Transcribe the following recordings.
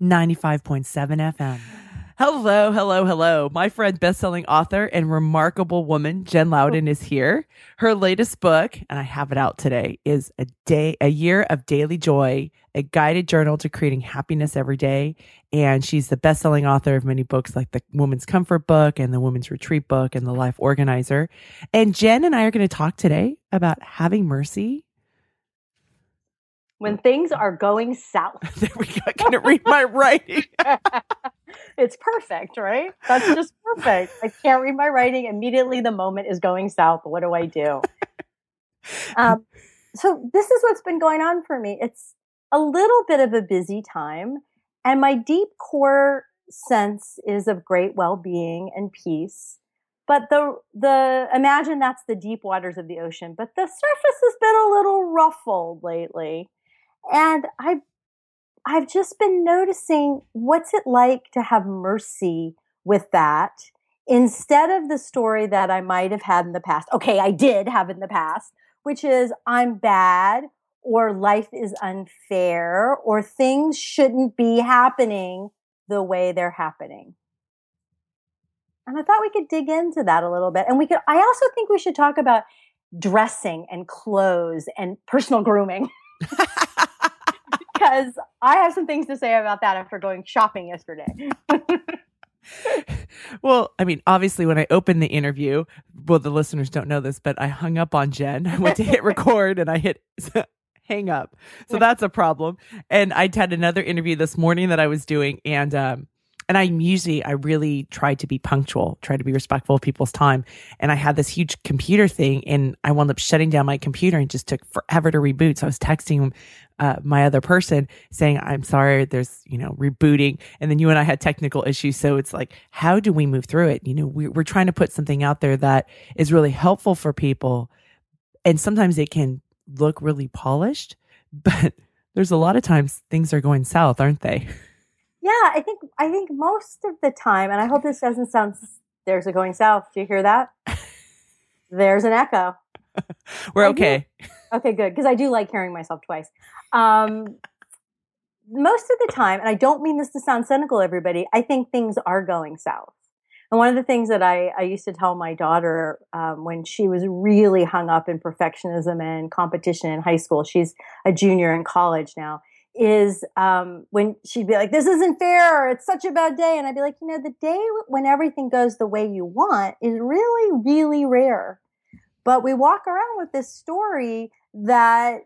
95.7 FM. Hello, hello, hello. My friend, bestselling author and remarkable woman, Jen Louden, is here. Her latest book, and I have it out today, is a day, a year of daily joy, a guided journal to creating happiness every day. And she's the best-selling author of many books like the Woman's Comfort book and the Woman's Retreat book and the Life Organizer. And Jen and I are going to talk today about having mercy. When things are going south. There we go. I couldn't read my writing. it's perfect, right? That's just perfect. I can't read my writing. Immediately, the moment is going south. What do I do? Um, so, this is what's been going on for me. It's a little bit of a busy time, and my deep core sense is of great well being and peace. But the the imagine that's the deep waters of the ocean, but the surface has been a little ruffled lately. And I I've just been noticing what's it like to have mercy with that instead of the story that I might have had in the past. Okay, I did have in the past, which is I'm bad or life is unfair or things shouldn't be happening the way they're happening. And I thought we could dig into that a little bit. And we could I also think we should talk about dressing and clothes and personal grooming. because I have some things to say about that after going shopping yesterday. well, I mean, obviously, when I opened the interview, well, the listeners don't know this, but I hung up on Jen. I went to hit record and I hit hang up. So that's a problem. And I had another interview this morning that I was doing, and um, and I'm usually I really try to be punctual, try to be respectful of people's time. And I had this huge computer thing, and I wound up shutting down my computer and just took forever to reboot. So I was texting uh, my other person saying, "I'm sorry, there's you know rebooting," and then you and I had technical issues. So it's like, how do we move through it? You know, we, we're trying to put something out there that is really helpful for people, and sometimes it can look really polished, but there's a lot of times things are going south, aren't they? Yeah, I think I think most of the time, and I hope this doesn't sound. There's a going south. Do you hear that? There's an echo. We're I okay. do- Okay, good because I do like hearing myself twice. Um, most of the time, and I don't mean this to sound cynical, everybody. I think things are going south. And one of the things that I, I used to tell my daughter um, when she was really hung up in perfectionism and competition in high school, she's a junior in college now, is um, when she'd be like, This isn't fair. or It's such a bad day. And I'd be like, You know, the day when everything goes the way you want is really, really rare. But we walk around with this story that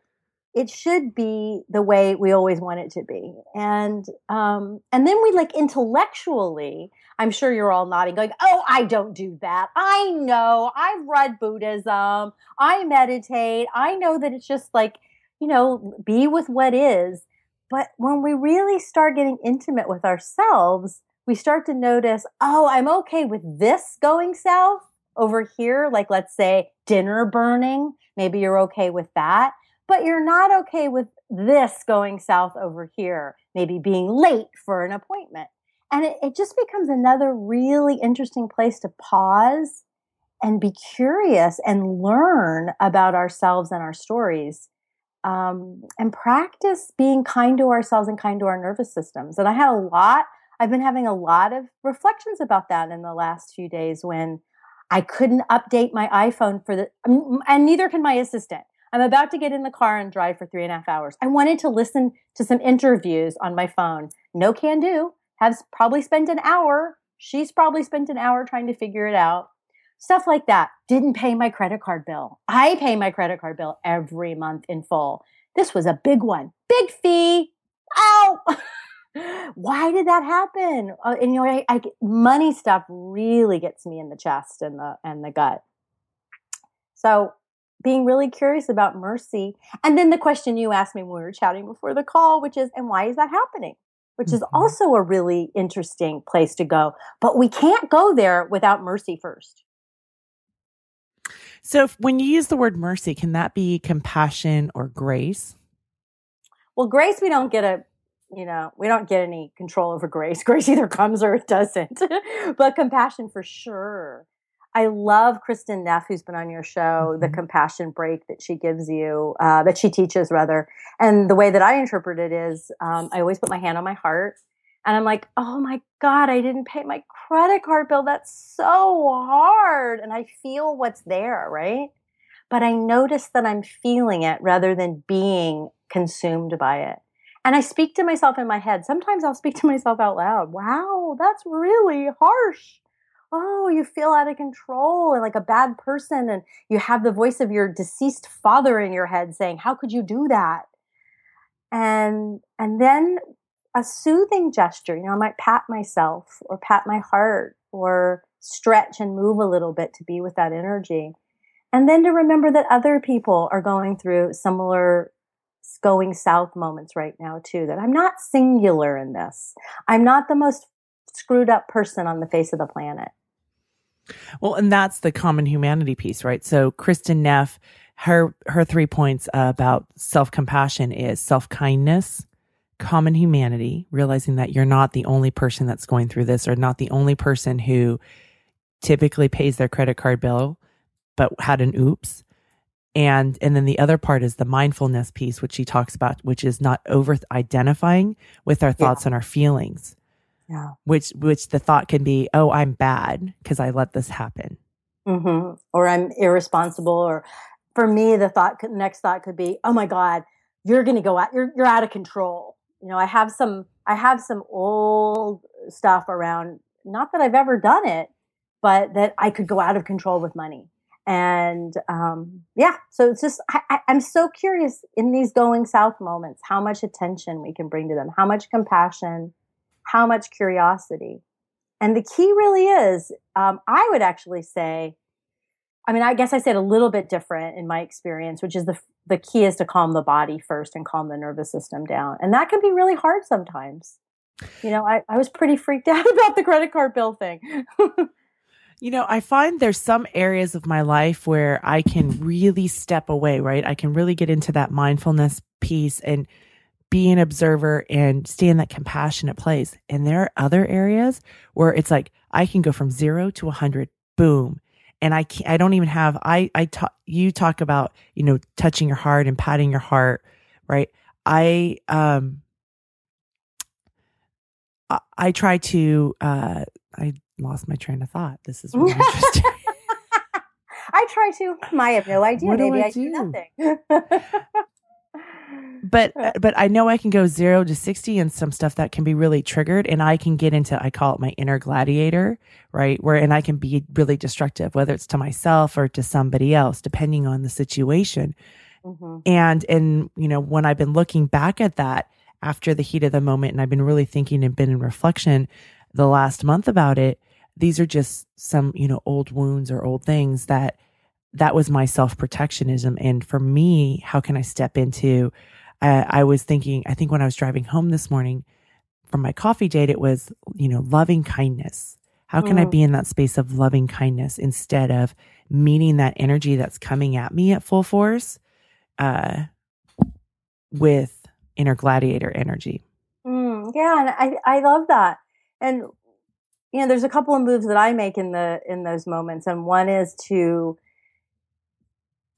it should be the way we always want it to be. And um, and then we like intellectually, I'm sure you're all nodding, going, Oh, I don't do that. I know. I've read Buddhism. I meditate. I know that it's just like, you know, be with what is. But when we really start getting intimate with ourselves, we start to notice, oh, I'm okay with this going south over here. Like, let's say dinner burning. Maybe you're okay with that, but you're not okay with this going south over here. Maybe being late for an appointment. And it, it just becomes another really interesting place to pause and be curious and learn about ourselves and our stories um, and practice being kind to ourselves and kind to our nervous systems. And I had a lot, I've been having a lot of reflections about that in the last few days when I couldn't update my iPhone for the, and neither can my assistant. I'm about to get in the car and drive for three and a half hours. I wanted to listen to some interviews on my phone. No can do. Has probably spent an hour. She's probably spent an hour trying to figure it out. Stuff like that. Didn't pay my credit card bill. I pay my credit card bill every month in full. This was a big one. Big fee. Ow! Why did that happen? Uh, and you know, I, I, money stuff really gets me in the chest and the and the gut. So being really curious about mercy. And then the question you asked me when we were chatting before the call, which is, and why is that happening? which is Mhm. also a really interesting place to go. But we can't go there without mercy first. So, if, when you use the word mercy, can that be compassion or grace? Well, grace, we don't get a, you know, we don't get any control over grace. Grace either comes or it doesn't. but compassion for sure. I love Kristin Neff, who's been on your show, the Mhm. compassion break that she gives you, uh, that she teaches rather. And the way that I interpret it is, um, I always put my hand on my heart and I'm like, oh my God, I didn't pay my credit card bill. That's so hard. And I feel what's there, right? But I notice that I'm feeling it rather than being consumed by it. And I speak to myself in my head. Sometimes I'll speak to myself out loud. Wow, that's really harsh. Oh, you feel out of control and like a bad person. And you have the voice of your deceased father in your head saying, How could you do that? And, and then a soothing gesture, you know, I might pat myself or pat my heart or stretch and move a little bit to be with that energy. And then to remember that other people are going through similar going south moments right now too that i'm not singular in this i'm not the most screwed up person on the face of the planet Well, and that's the common humanity piece, right? So, Kristin Neff, her her three points about self compassion is self kindness, common humanity, realizing that you're not the only person that's going through this, or not the only person who typically pays their credit card bill, but had an oops. And and then the other part is the mindfulness piece, which she talks about, which is not over identifying with our thoughts and our feelings. Yeah. Which which the thought can be oh i'm bad because i let this happen. Hmm or i'm irresponsible or for me the thought could, next thought could be oh my god you're gonna go out you're, you're out of control you know i have some i have some old stuff around not that i've ever done it but that i could go out of control with money. And um, yeah so it's just I, i'm so curious in these going south moments how much attention we can bring to them how much compassion how much curiosity. And the key really is um, i would actually say i mean i guess i said a little bit different in my experience which is the the key is to calm the body first and calm the nervous system down. And that can be really hard sometimes. You know i, I was pretty freaked out about the credit card bill thing. You know i find there's some areas of my life where i can really step away right? I can really get into that mindfulness piece and be an observer and stay in that compassionate place. And there are other areas where it's like i can go from zero to a 100 boom and i can't, i don't even have i i talk you talk about you know touching your heart and patting your heart right i um I, I try to uh I lost my train of thought. This is really interesting. i try to i have no idea What do maybe I i, do do? nothing but but I know I can go 0 to 60 and some stuff that can be really triggered and I can get into I call it my inner gladiator, right? Where and I can be really destructive whether it's to myself or to somebody else depending on the situation. Mhm. And and you know, when I've been looking back at that after the heat of the moment and I've been really thinking and been in reflection the last month about it, these are just some, you know, old wounds or old things that that was my self-protectionism and for me, how can I step into uh, I was thinking, I think when I was driving home this morning from my coffee date, it was, you know, loving kindness. How can I Mm. be in that space of loving kindness instead of meeting that energy that's coming at me at full force uh, with inner gladiator energy? Mm, yeah, and I I love that. And you know, there's a couple of moves that I make in the in those moments, and one is to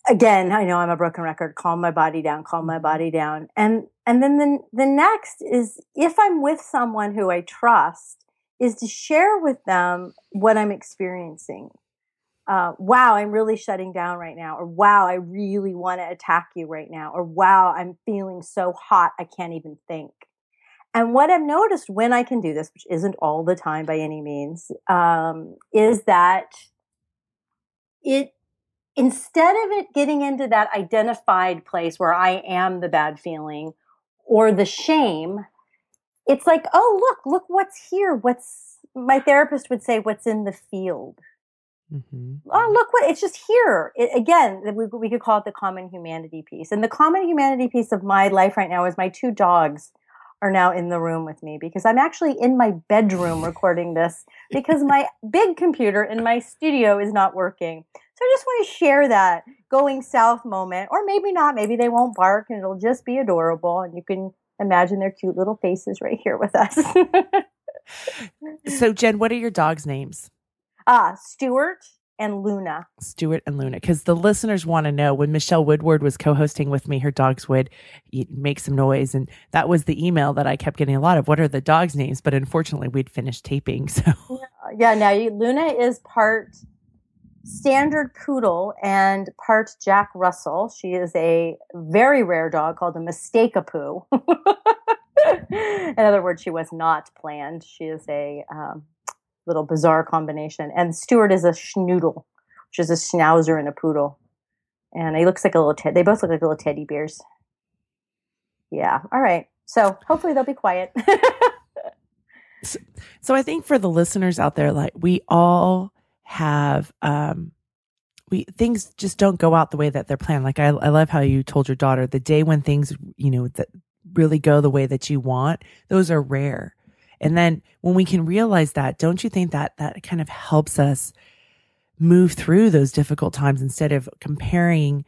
again, I know I'm a broken record. Calm my body down. Calm my body down. And and then the the next is if I'm with someone who I trust, is to share with them what I'm experiencing. Uh, wow, I'm really shutting down right now, or wow, I really want to attack you right now, or wow, I'm feeling so hot I can't even think. And what I've noticed when I can do this, which isn't all the time by any means, um, is that it instead of it getting into that identified place where I am the bad feeling or the shame, it's like, oh, look, look what's here. What's my therapist would say, what's in the field. Mm-hmm. Oh, look what it's just here. It, again, we, we could call it the common humanity piece. And the common humanity piece of my life right now is my two dogs are now in the room with me because I'm actually in my bedroom recording this because my big computer in my studio is not working. So I just want to share that going south moment, or maybe not. Maybe they won't bark and it'll just be adorable. And you can imagine their cute little faces right here with us. so, Jen, what are your dogs' names? Ah, Stuart and Luna. Stuart and Luna. Because the listeners want to know when Michelle Woodward was co hosting with me, her dogs would make some noise. And that was the email that I kept getting a lot of what are the dogs' names? But unfortunately, we'd finished taping. So, yeah, now Luna is part standard poodle and part Jack Russell. She is a very rare dog called a Mistake-a-Poo. In other words, she was not planned. She is a um, little bizarre combination. And Stuart is a schnoodle, which is a schnauzer and a poodle. And he looks like a little, te- they both look like little teddy bears. Yeah. All right. So hopefully they'll be quiet. so, so I think for the listeners out there, like we all have, um, we things just don't go out the way that they're planned. Like I, I love how you told your daughter the day when things, you know, that really go the way that you want, those are rare. And then when we can realize that, don't you think that that kind of helps us move through those difficult times instead of comparing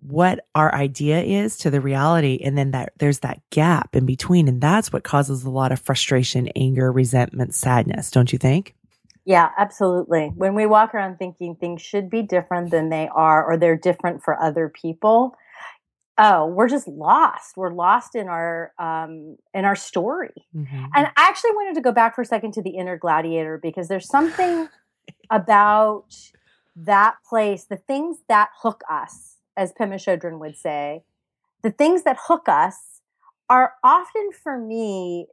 what our idea is to the reality and then that there's that gap in between and that's what causes a lot of frustration, anger, resentment, sadness, don't you think? Yeah, absolutely. When we walk around thinking things should be different than they are or they're different for other people, oh we're just lost we're lost in our um in our story mm-hmm. and i actually wanted to go back for a second to the inner gladiator because there's something about that place the things that hook us as pema chodron would say the things that hook us are often for me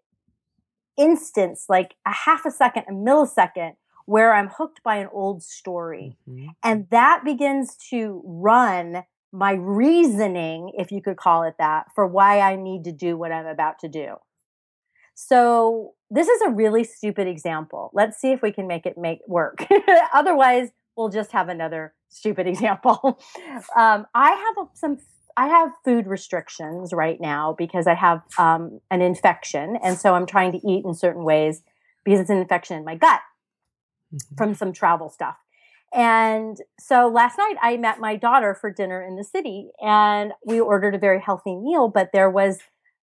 instants, like a half a second a millisecond where i'm hooked by an old story mm-hmm. and that begins to run my reasoning, if you could call it that, for why I need to do what I'm about to do. So this is a really stupid example. Let's see if we can make it make work. Otherwise, we'll just have another stupid example. Um, I have some. I have food restrictions right now because I have um, an infection, and so I'm trying to eat in certain ways because it's an infection in my gut mm-hmm. from some travel stuff. And so last night I met my daughter for dinner in the city and we ordered a very healthy meal, but there was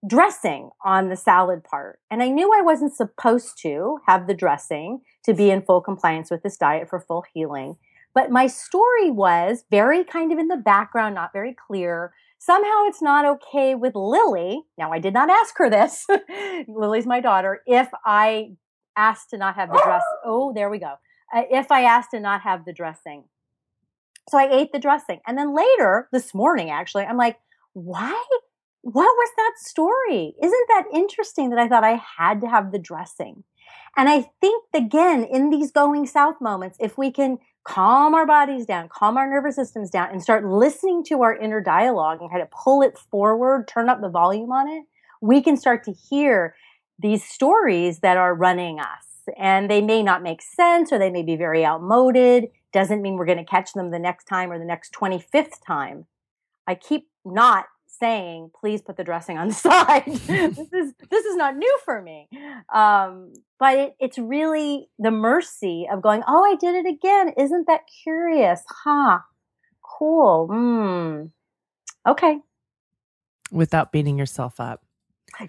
dressing on the salad part. And I knew I wasn't supposed to have the dressing to be in full compliance with this diet for full healing. But my story was very kind of in the background, not very clear. Somehow it's not okay with Lily. Now, I did not ask her this. Lily's my daughter. If I asked to not have the dress, oh, there we go if I asked to not have the dressing. So I ate the dressing. And then later, this morning actually, I'm like, why? What was that story? Isn't that interesting that I thought I had to have the dressing? And I think, again, in these going south moments, if we can calm our bodies down, calm our nervous systems down, and start listening to our inner dialogue and kind of pull it forward, turn up the volume on it, we can start to hear these stories that are running us and they may not make sense or they may be very outmoded. Doesn't mean we're going to catch them the next time or the next 25th time. I keep not saying, please put the dressing on the side. this is, this is not new for me. Um, but it, it's really the mercy of going, oh, I did it again. Isn't that curious? Huh. Cool. Hmm. Okay. Without beating yourself up.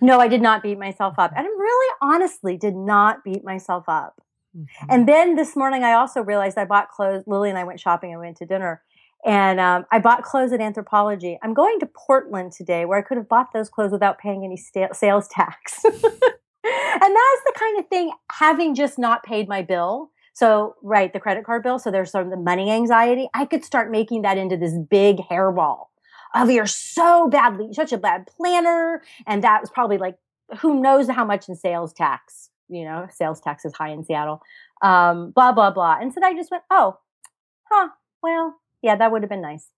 No, I did not beat myself up. And I really honestly did not beat myself up. Mm-hmm. And then this morning, I also realized I bought clothes. Lily and I went shopping and went to dinner. And um, I bought clothes at Anthropologie. I'm going to Portland today where I could have bought those clothes without paying any sta- sales tax. and that's the kind of thing, having just not paid my bill. So, right, the credit card bill. So there's some of the money anxiety. I could start making that into this big hairball oh, you're so badly, such a bad planner. And that was probably like, who knows how much in sales tax, you know, sales tax is high in Seattle, um, blah, blah, blah. And so I just went, oh, huh, well, yeah, that would have been nice.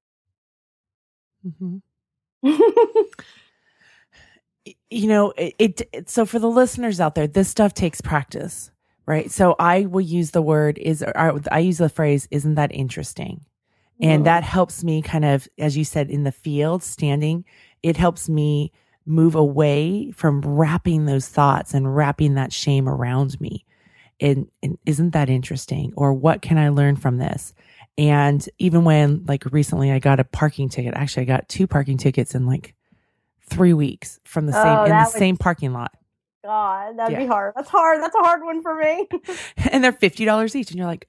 Mm-hmm. you know, it, it, so for the listeners out there, this stuff takes practice, right? So I will use the word is, I use the phrase, isn't that interesting? And that helps me kind of, as you said, in the field, standing, it helps me move away from wrapping those thoughts and wrapping that shame around me. And, and isn't that interesting? Or what can I learn from this? And even when like recently I got a parking ticket, actually I got two parking tickets in like three weeks from the same Oh, in the same parking lot. God, that'd Yeah. be hard. That's hard. That's a hard one for me. and they're fifty dollars each, and you're like,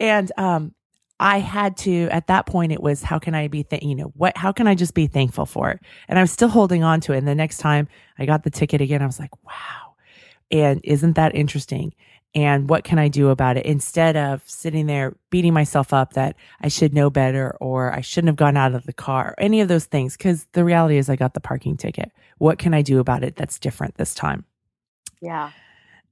and um, I had to at that point. It was how can I be, th- you know, what? How can I just be thankful for it? And I was still holding on to it. And the next time I got the ticket again, I was like, wow. And isn't that interesting? And what can I do about it instead of sitting there beating myself up that I should know better or I shouldn't have gone out of the car, or any of those things? Because the reality is, I got the parking ticket. What can I do about it that's different this time? yeah.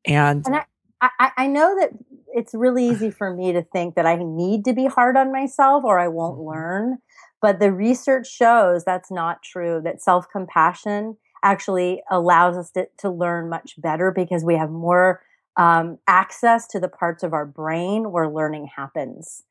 And, And I, I, I know that it's really easy for me to think that I need to be hard on myself or I won't Mhm. learn. But the research shows that's not true, that self compassion actually allows us to, to learn much better because we have more um, access to the parts of our brain where learning happens.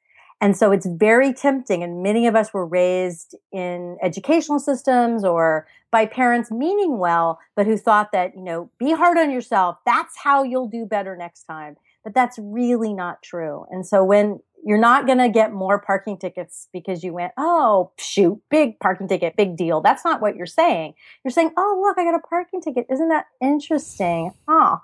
And so it's very tempting. And many of us were raised in educational systems or by parents meaning well, but who thought that, you know, be hard on yourself. That's how you'll do better next time. But that's really not true. And so when you're not going to get more parking tickets because you went, oh, shoot, big parking ticket, big deal. That's not what you're saying. You're saying, oh, look, I got a parking ticket. Isn't that interesting? Huh.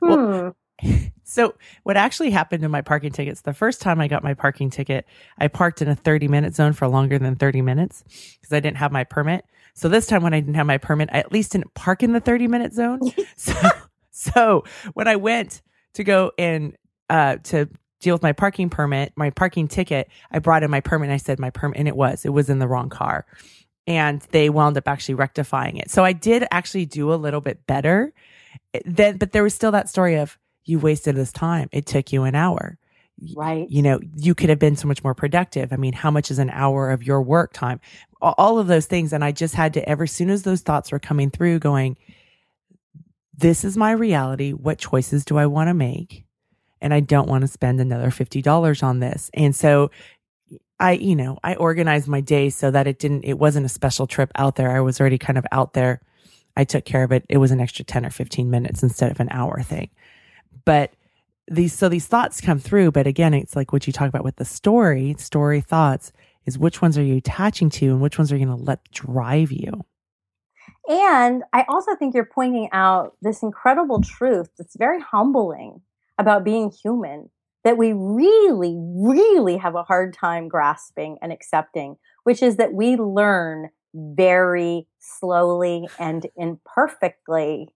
Hmm. Well, So what actually happened to my parking tickets, the first time I got my parking ticket, I parked in a 30 minute zone for longer than 30 minutes because I didn't have my permit. So this time when I didn't have my permit, I at least didn't park in the 30 minute zone. so, so when I went to go and, uh, to deal with my parking permit, my parking ticket, I brought in my permit and I said my permit, and it was, it was in the wrong car. And they wound up actually rectifying it. So I did actually do a little bit better then, but there was still that story of, you wasted this time. It took you an hour. Right. You know, you could have been so much more productive. I mean, how much is an hour of your work time? All of those things. And I just had to, ever soon as those thoughts were coming through, going, this is my reality. What choices do I want to make? And I don't want to spend another $50 on this. And so I, you know, I organized my day so that it didn't, it wasn't a special trip out there. I was already kind of out there. I took care of it. It was an extra 10 or 15 minutes instead of an hour thing. But these, so these thoughts come through. But again, it's like what you talk about with the story, story thoughts is which ones are you attaching to and which ones are you going to let drive you? And I also think you're pointing out this incredible truth that's very humbling about being human that we really, really have a hard time grasping and accepting, which is that we learn very slowly and imperfectly.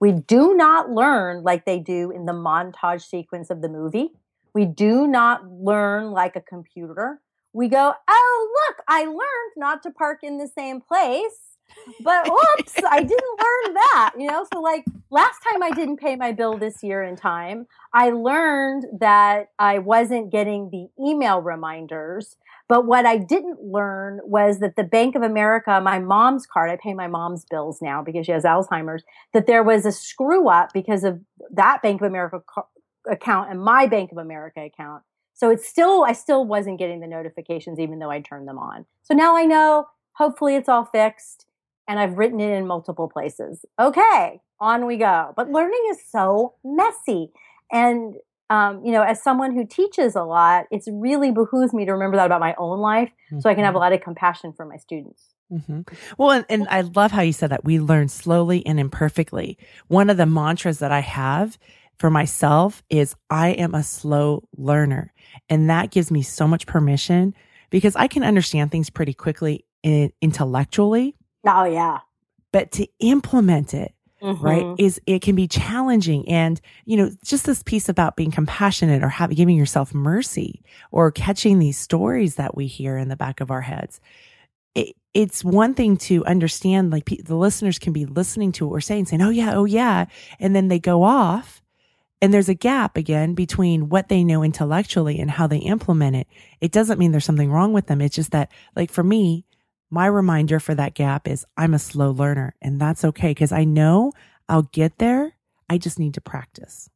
We do not learn like they do in the montage sequence of the movie. We do not learn like a computer. We go, oh, look, I learned not to park in the same place but whoops, I didn't learn that, you know? So, like, last time I didn't pay my bill this year in time, I learned that I wasn't getting the email reminders. But what I didn't learn was that the Bank of America, my mom's card, I pay my mom's bills now because she has Alzheimer's, that there was a screw up because of that Bank of America ca- account and my Bank of America account. So it's still, I still wasn't getting the notifications even though I turned them on. So now I know, hopefully it's all fixed and I've written it in multiple places. Okay, on we go. But learning is so messy. And, um, you know, as someone who teaches a lot, it's really behooves me to remember that about my own life so I can have a lot of compassion for my students. hmm Well, and, and I love how you said that we learn slowly and imperfectly. One of the mantras that I have for myself is I am a slow learner. And that gives me so much permission because I can understand things pretty quickly intellectually, Oh, yeah. but to implement it, right Mhm. is it can be challenging and you know just this piece about being compassionate or having giving yourself mercy or catching these stories that we hear in the back of our heads it, it's one thing to understand like pe- the listeners can be listening to what we're saying saying oh yeah oh yeah and then they go off and there's a gap again between what they know intellectually and how they implement it it doesn't mean there's something wrong with them it's just that like for me my reminder for that gap is I'm a slow learner and that's okay because I know I'll get there. I just need to practice.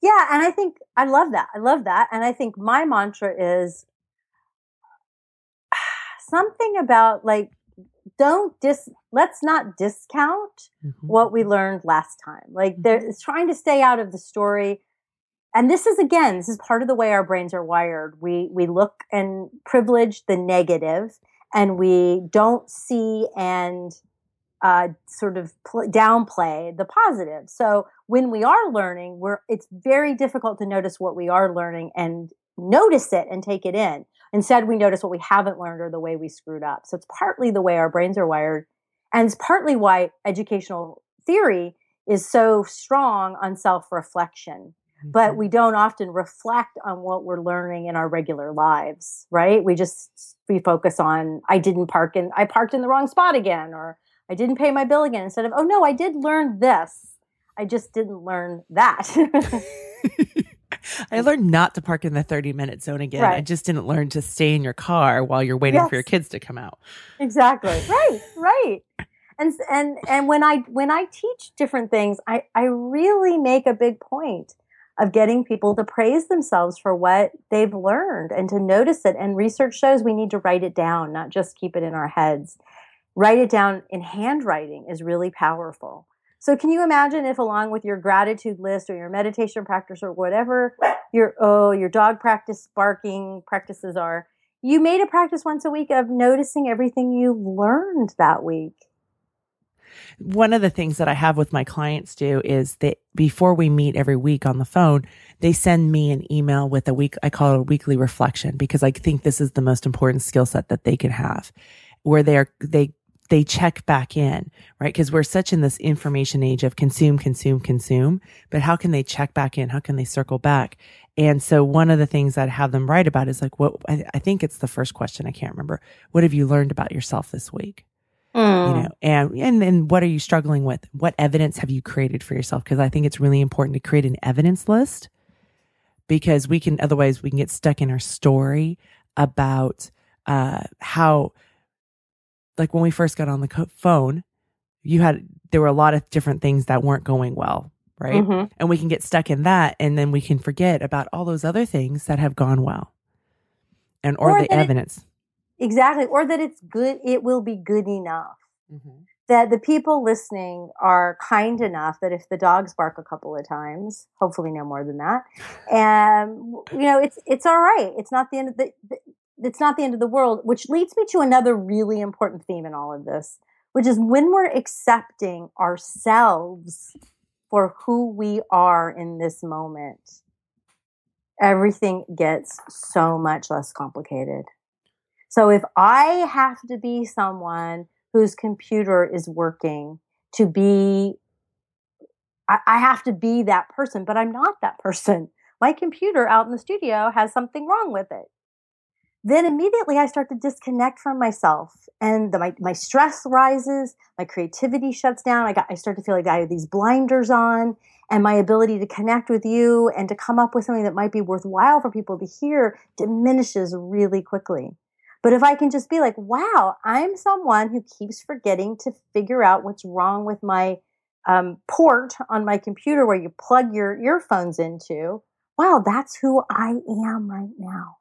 Yeah, and I think I love that. I love that. And I think my mantra is something about like don't dis let's not discount Mhm. what we learned last time. Like Mhm. they're it's trying to stay out of the story. And this is again, this is part of the way our brains are wired. We we look and privilege the negative, and we don't see and uh, sort of pl- downplay the positive. So when we are learning, we're it's very difficult to notice what we are learning and notice it and take it in. Instead, we notice what we haven't learned or the way we screwed up. So it's partly the way our brains are wired, and it's partly why educational theory is so strong on self reflection. But Mhm. we don't often reflect on what we're learning in our regular lives, right? We just we focus on I didn't park in I parked in the wrong spot again, or I didn't pay my bill again. Instead of oh no, I did learn this. I just didn't learn that. I learned not to park in the 30 minute zone again. I just didn't learn to stay in your car while you're waiting for your kids to come out. exactly right right and and and when i when i teach different things i i really make a big point of getting people to praise themselves for what they've learned and to notice it. And research shows we need to write it down not just keep it in our heads. Write it down in handwriting is really powerful. So can you imagine if along with your gratitude list or your meditation practice or whatever your oh your dog practice barking practices are you made a practice once a week of noticing everything you learned that week. One of the things that I have with my clients do is that before we meet every week on the phone, they send me an email with a week, I call it a weekly reflection because I think this is the most important skill set that they can have where they're, they, they check back in, right? Because we're such in this information age of consume, consume, consume. But how can they check back in? How can they circle back? And so one of the things I'd have them write about is like, what I, I think it's the first question. I can't remember. What have you learned about yourself this week? You know and and then what are you struggling with? What evidence have you created for yourself? Because i think it's really important to create an evidence list because we can otherwise we can get stuck in our story about uh how like when we first got on the co- phone you had there were a lot of different things that weren't going well right? Mhm. and we can get stuck in that and then we can forget about all those other things that have gone well and or, Or the that it- evidence Exactly. Or that it's good, it will be good enough. Mhm. That the people listening are kind enough that if the dogs bark a couple of times, hopefully no more than that, and you know, it's it's all right. It's not the end of the, the it's not the end of the world, which leads me to another really important theme in all of this, which is when we're accepting ourselves for who we are in this moment, everything gets so much less complicated. So if I have to be someone whose computer is working to be, I, I have to be that person, but I'm not that person. My computer out in the studio has something wrong with it. Then immediately I start to disconnect from myself and the, my, my stress rises, my creativity shuts down. I got, I start to feel like I have these blinders on and my ability to connect with you and to come up with something that might be worthwhile for people to hear diminishes really quickly. But if I can just be like, wow, I'm someone who keeps forgetting to figure out what's wrong with my um, port on my computer where you plug your earphones into. Wow, that's who I am right now.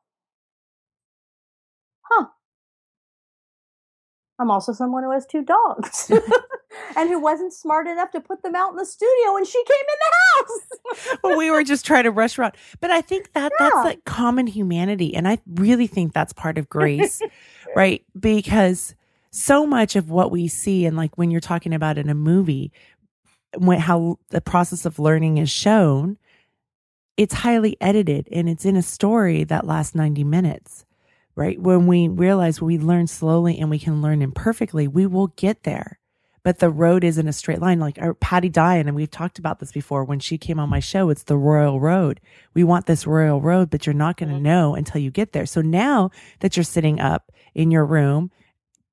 I'm also someone who has two dogs and who wasn't smart enough to put them out in the studio when she came in the house. well, we were just trying to rush around. But I think that that's like common humanity. And I really think that's part of grace, right? Because so much of what we see, and like when you're talking about in a movie, when how the process of learning is shown, it's highly edited and it's in a story that lasts 90 minutes, right? When we realize we learn slowly and we can learn imperfectly, we will get there but the road isn't a straight line. Like our Patty Dyan, and we've talked about this before when she came on my show, it's the royal road. We want this royal road, but you're not going to mm-hmm. know until you get there. So now that you're sitting up in your room,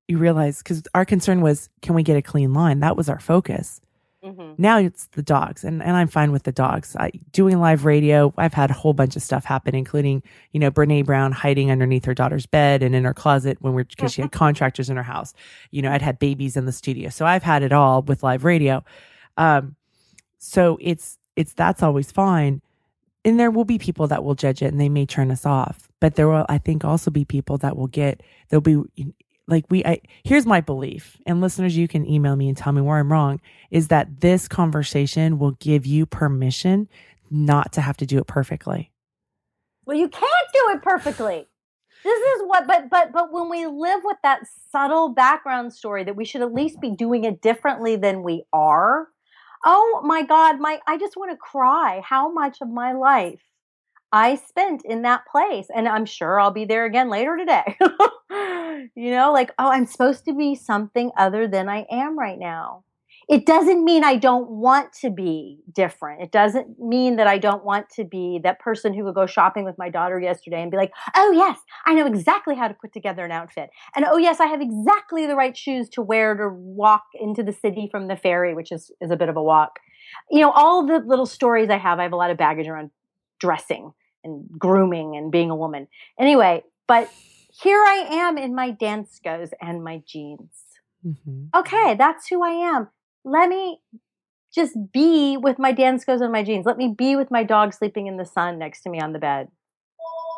you realize because our concern was, can we get a clean line? That was our focus. Now it's the dogs, and, and I'm fine with the dogs. I doing live radio. I've had a whole bunch of stuff happen, including you know Brené Brown hiding underneath her daughter's bed and in her closet when we're because she had contractors in her house. You know, I'd had babies in the studio, so I've had it all with live radio. Um, so it's it's that's always fine, and there will be people that will judge it and they may turn us off, but there will I think also be people that will get there'll be like we I here's my belief and listeners you can email me and tell me where I'm wrong is that this conversation will give you permission not to have to do it perfectly. Well, you can't do it perfectly. This is what but but but when we live with that subtle background story that we should at least be doing it differently than we are. Oh my god, my I just want to cry how much of my life I spent in that place. And I'm sure I'll be there again later today. you know, like, oh, I'm supposed to be something other than I am right now. It doesn't mean I don't want to be different. It doesn't mean that I don't want to be that person who would go shopping with my daughter yesterday and be like, oh, yes, I know exactly how to put together an outfit. And oh, yes, I have exactly the right shoes to wear to walk into the city from the ferry, which is, is a bit of a walk. You know, all the little stories I have, I have a lot of baggage around dressing and grooming and being a woman. Anyway, but here I am in my Danskos and my jeans. Mm-hmm. Okay, that's who I am. Let me just be with my Danskos and my jeans. Let me be with my dog sleeping in the sun next to me on the bed.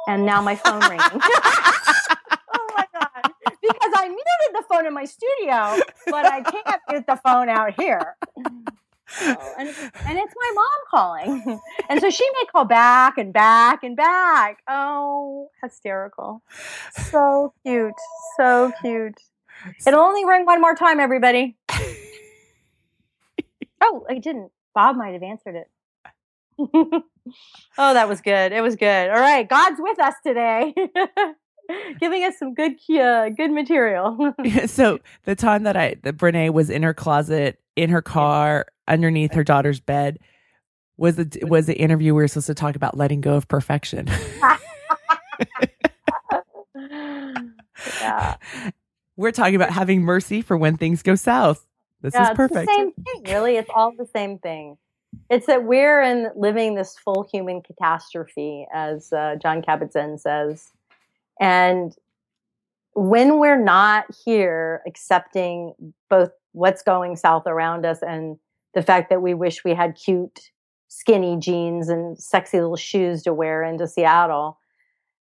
And now my phone ringing. oh my God. Because I muted the phone in my studio, but I can't get the phone out here. Oh, and, and it's my mom calling. and so she may call back and back and back. Oh, hysterical. So cute. So cute. It'll only ring one more time, everybody. oh, I didn't. Bob might have answered it. oh, that was good. It was good. All right. God's with us today. Giving us some good uh, good material. so the time that I that Brené was in her closet in her car underneath her daughter's bed was the was the interview we were supposed to talk about letting go of perfection. yeah. We're talking about having mercy for when things go south. This yeah, is perfect. same thing, really. It's all the same thing. It's that we're in living this full human catastrophe, as uh, Jon Kabat-Zinn says, and when we're not here accepting both what's going south around us and the fact that we wish we had cute skinny jeans and sexy little shoes to wear into Seattle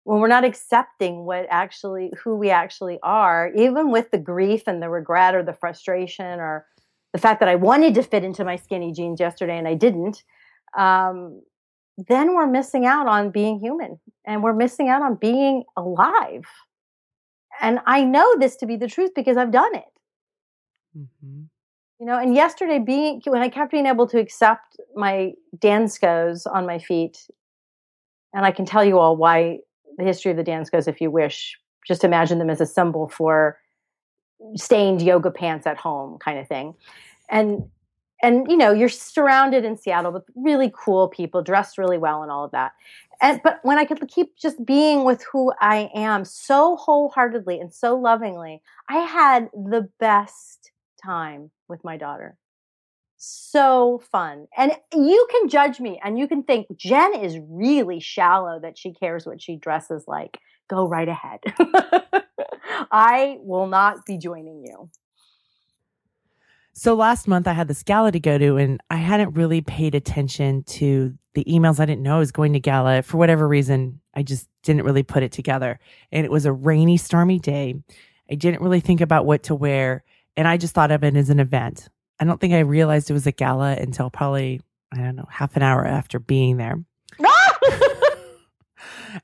when we're not accepting what actually who we actually are even with the grief and the regret or the frustration or the fact that I wanted to fit into my skinny jeans yesterday and I didn't um, then we're missing out on being human and we're missing out on being alive and I know this to be the truth because I've done it mm-hmm. You know, and yesterday being when I kept being able to accept my Danskos on my feet, and I can tell you all why the history of the Danskos if you wish. Just imagine them as a symbol for stained yoga pants at home kind of thing. And and you know, you're surrounded in Seattle with really cool people dressed really well and all of that. And but when I could keep just being with who I am so wholeheartedly and so lovingly, I had the best time with my daughter. So fun. And you can judge me and you can think Jen is really shallow that she cares what she dresses like. Go right ahead. I will not be joining you. So last month I had this gala to go to and I hadn't really paid attention to the emails. I didn't know I was going to gala for whatever reason. I just didn't really put it together. And it was a rainy, stormy day. I didn't really think about what to wear and I just thought of it as an event. I don't think I realized it was a gala until probably, I don't know, half an hour after being there.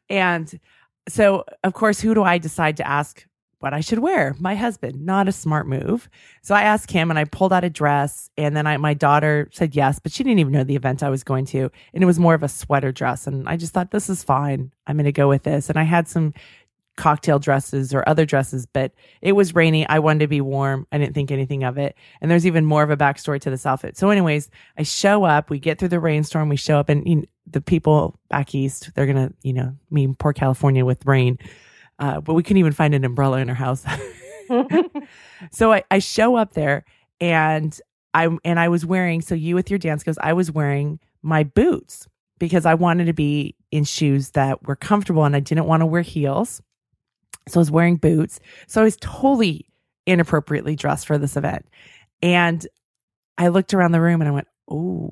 and so, of course, who do I decide to ask what I should wear? My husband. Not a smart move. So I asked him and I pulled out a dress and then I, my daughter said yes, but she didn't even know the event I was going to. And it was more of a sweater dress. And I just thought, this is fine. I'm going to go with this. And I had some cocktail dresses or other dresses, but it was rainy. I wanted to be warm. I didn't think anything of it. And there's even more of a backstory to this outfit. So, anyways, I show up, we get through the rainstorm, we show up, and you know, the people back east, they're going to, you know, mean poor California with rain. Uh, but we couldn't even find an umbrella in our house. so I, I show up there and I and I was wearing so you with your Danskos, I was wearing my boots because I wanted to be in shoes that were comfortable and I didn't want to wear heels. So I was wearing boots. So I was totally inappropriately dressed for this event. And I looked around the room and I went, Oh,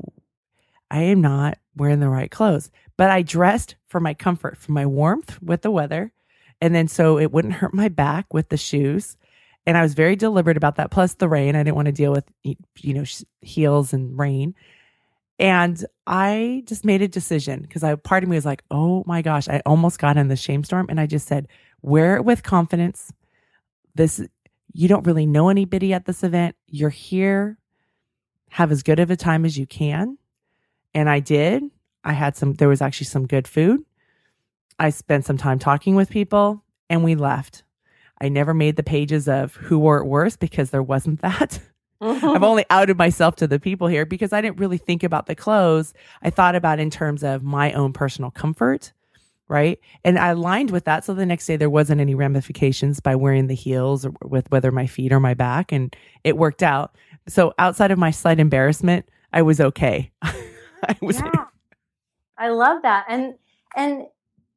I am not wearing the right clothes. But I dressed for my comfort, for my warmth with the weather. And then so it wouldn't hurt my back with the shoes. and I was very deliberate about that. Plus the rain, I didn't want to deal with you know heels and rain. And I just made a decision because I part of me was like, oh my gosh, I almost got in the shame storm, and I just said, wear it with confidence. This you don't really know anybody at this event. You're here. Have as good of a time as you can. And I did. I had some, there was actually some good food. I spent some time talking with people and we left. I never made the pages of who wore it worse because there wasn't that. I've only outed myself to the people here because I didn't really think about the clothes. I thought about in terms of my own personal comfort right? And I aligned with that. So the next day there wasn't any ramifications by wearing the heels or with whether my feet or my back, and it worked out. So outside of my slight embarrassment, I was okay. I was. Yeah. I love that, and and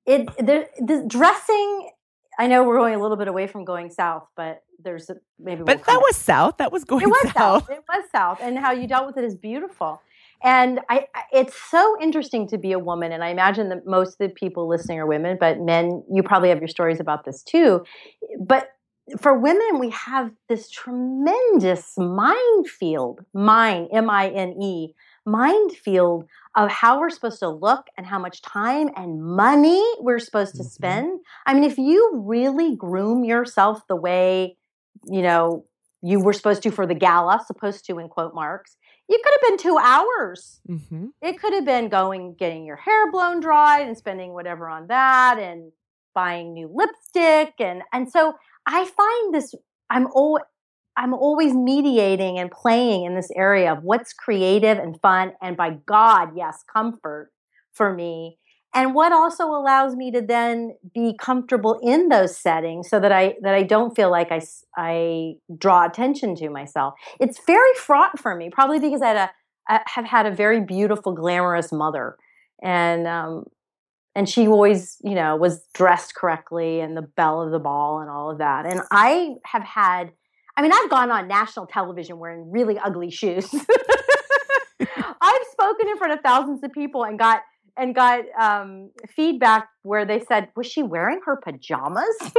it the, the dressing. I know we're going a little bit away from going south, but there's a, maybe. We'll but that was south. That was going. It was south. south. It was south, and how you dealt with it is beautiful. And I, it's so interesting to be a woman. And I imagine that most of the people listening are women, but men, you probably have your stories about this too. But for women, we have this tremendous minefield, mine, M I N E, minefield of how we're supposed to look and how much time and money we're supposed to mm-hmm. spend. I mean, if you really groom yourself the way, you know, you were supposed to for the gala, supposed to in quote marks, it could have been two hours. Mm-hmm. It could have been going, getting your hair blown dry and spending whatever on that and buying new lipstick. And, and so I find this, I'm always, I'm always mediating and playing in this area of what's creative and fun. And by God, yes, comfort for me and what also allows me to then be comfortable in those settings so that i that i don't feel like i i draw attention to myself. It's very fraught for me probably because i had a I have had a very beautiful glamorous mother. And um and she always you know was dressed correctly and the belle of the ball and all of that. And i have had i mean i've gone on national television wearing really ugly shoes. I've spoken in front of thousands of people and got and got um, feedback where they said, "Was she wearing her pajamas?" so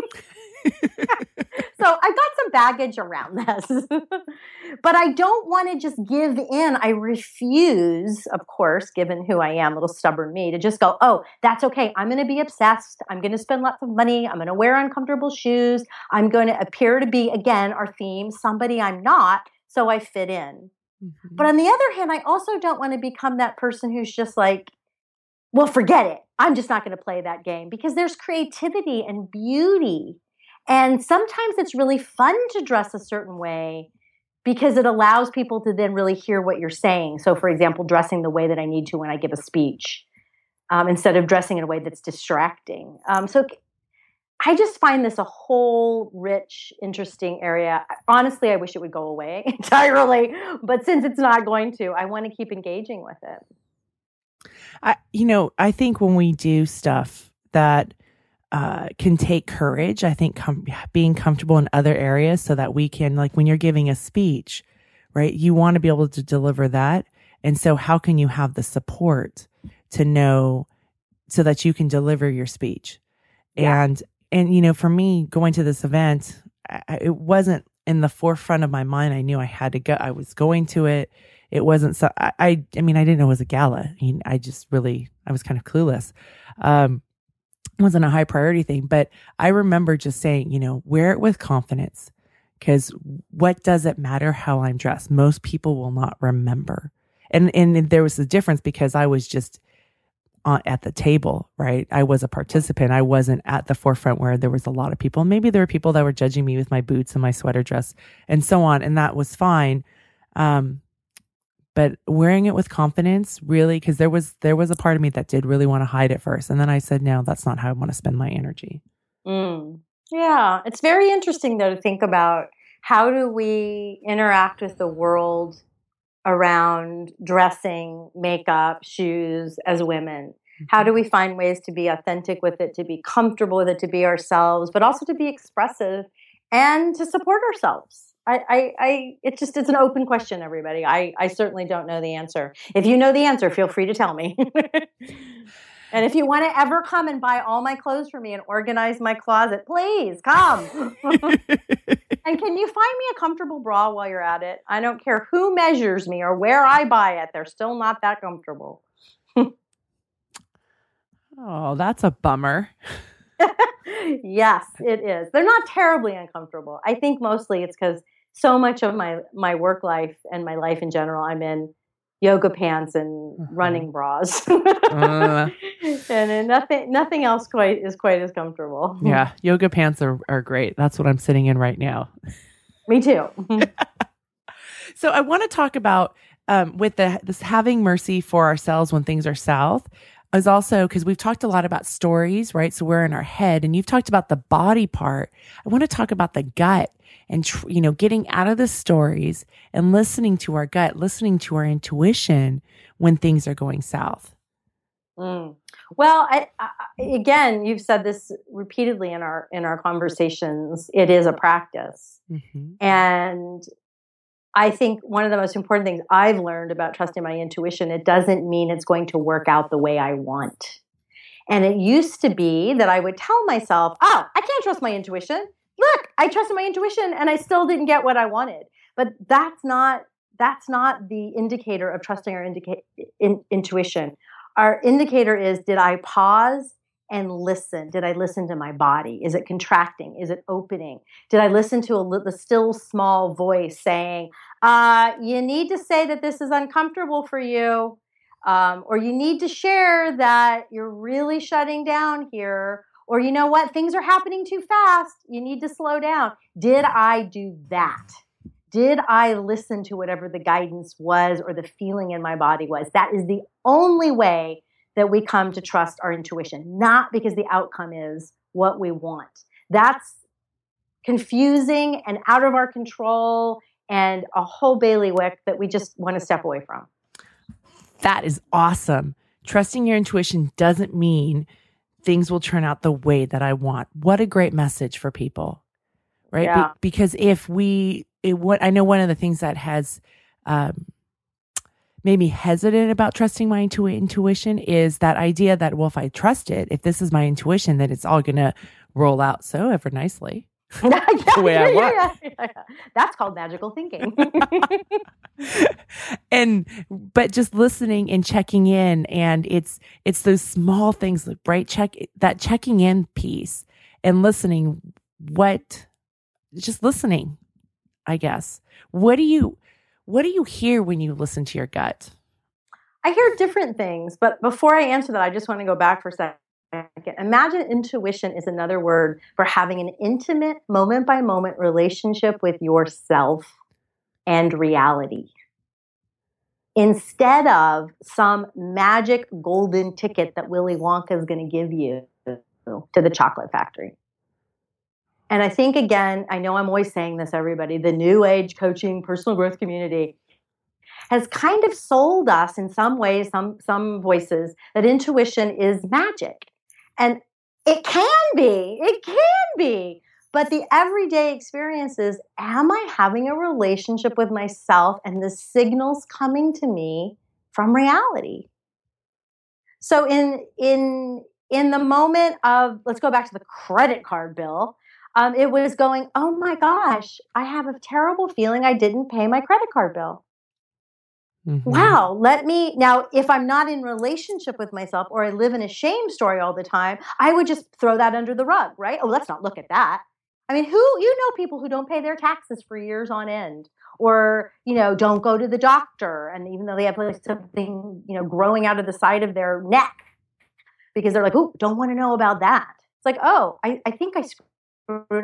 I got some baggage around this, but I don't want to just give in. I refuse, of course, given who I am, little stubborn me, to just go, "Oh, that's okay. I'm going to be obsessed. I'm going to spend lots of money. I'm going to wear uncomfortable shoes. I'm going to appear to be again our theme, somebody I'm not, so I fit in." Mm-hmm. But on the other hand, I also don't want to become that person who's just like, well, forget it. I'm just not going to play that game because there's creativity and beauty. And sometimes it's really fun to dress a certain way because it allows people to then really hear what you're saying. So, for example, dressing the way that I need to when I give a speech um, instead of dressing in a way that's distracting. Um, so, I just find this a whole rich, interesting area. Honestly, I wish it would go away entirely, but since it's not going to, I want to keep engaging with it. I, you know, I think when we do stuff that uh, can take courage, I think com- being comfortable in other areas so that we can, like when you're giving a speech, right? You want to be able to deliver that. And so, how can you have the support to know so that you can deliver your speech? Yeah. And, and, you know, for me, going to this event, I, it wasn't in the forefront of my mind. I knew I had to go, I was going to it it wasn't so I, I, mean I didn't know it was a gala. I mean I just really I was kind of clueless. Um it wasn't a high priority thing, but I remember just saying, you know, wear it with confidence because what does it matter how I'm dressed? Most people will not remember. And and there was a difference because I was just on, at the table, right? I was a participant. I wasn't at the forefront where there was a lot of people. Maybe there were people that were judging me with my boots and my sweater dress and so on, and that was fine. Um, but wearing it with confidence really because there was there was a part of me that did really want to hide it first and then i said no that's not how i want to spend my energy mm. yeah it's very interesting though to think about how do we interact with the world around dressing makeup shoes as women how do mm-hmm. we find ways to be authentic with it to be comfortable with it to be ourselves but also to be expressive and to support ourselves I, I, I, it's just, it's an open question, everybody. I, I certainly don't know the answer. If you know the answer, feel free to tell me. and if you want to ever come and buy all my clothes for me and organize my closet, please come. and can you find me a comfortable bra while you're at it? I don't care who measures me or where I buy it, they're still not that comfortable. oh, that's a bummer. yes, it is. They're not terribly uncomfortable. I think mostly it's because so much of my my work life and my life in general, I'm in yoga pants and Mhm. running bras, Uh. and then nothing nothing else quite is quite as comfortable. Yeah, yoga pants are, are great. That's what I'm sitting in right now. me too. So I want to talk about um, with the this having mercy for ourselves when things are south is also because we've talked a lot about stories, right? So we're in our head, and you've talked about the body part. I want to talk about the gut and tr- you know getting out of the stories and listening to our gut, listening to our intuition when things are going south. Mm. Well, I, I, again, you've said this repeatedly in our in our conversations. It is a practice. Mm-hmm. And I think one of the most important things I've learned about trusting my intuition, it doesn't mean it's going to work out the way I want. And it used to be that I would tell myself, oh, I can't trust my intuition. Look, I trusted my intuition and I still didn't get what I wanted. But that's not that's not the indicator of trusting our indica- in, intuition. Our indicator is did I pause and listen? Did I listen to my body? Is it contracting? Is it opening? Did I listen to a the still small voice saying, uh, "You need to say that this is uncomfortable for you," um, or "You need to share that you're really shutting down here," or "You know what? Things are happening too fast. You need to slow down." Did I do that? Did I listen to whatever the guidance was or the feeling in my body was? That is the only way that we come to trust our intuition, not because the outcome is what we want. That's confusing and out of our control and a whole bailiwick that we just want to step away from. That is awesome. Trusting your intuition doesn't mean things will turn out the way that I want. What a great message for people, right? Be- because if we, it, what I know, one of the things that has um, made me hesitant about trusting my intu- intuition is that idea that well, if I trust it, if this is my intuition, that it's all going to roll out so ever nicely. the way I want. That's called magical thinking. and but just listening and checking in and it's it's those small things like right check that checking in piece and listening what just listening i guess what do you what do you hear when you listen to your gut I hear different things, but before I answer that, I just want to go back for a second. Imagine intuition is another word for having an intimate, moment by moment relationship with yourself and reality. Instead of some magic golden ticket that Willy Wonka is going to give you to the chocolate factory. And I think, again, I know I'm always saying this, everybody, the new age coaching personal growth community has kind of sold us in some ways, some some voices, that intuition is magic. And it can be, it can be. But the everyday experience is am I having a relationship with myself and the signals coming to me from reality? So in in in the moment of let's go back to the credit card bill, um, it was going, oh my gosh, I have a terrible feeling I didn't pay my credit card bill. Mhm. wow let me now if i'm not in relationship with myself or i live in a shame story all the time i would just throw that under the rug right? Oh let's not look at that. I mean who you know people who don't pay their taxes for years on end or you know don't go to the doctor and even though they have like something you know growing out of the side of their neck because they're like oh don't want to know about that. It's like oh I, I think i screwed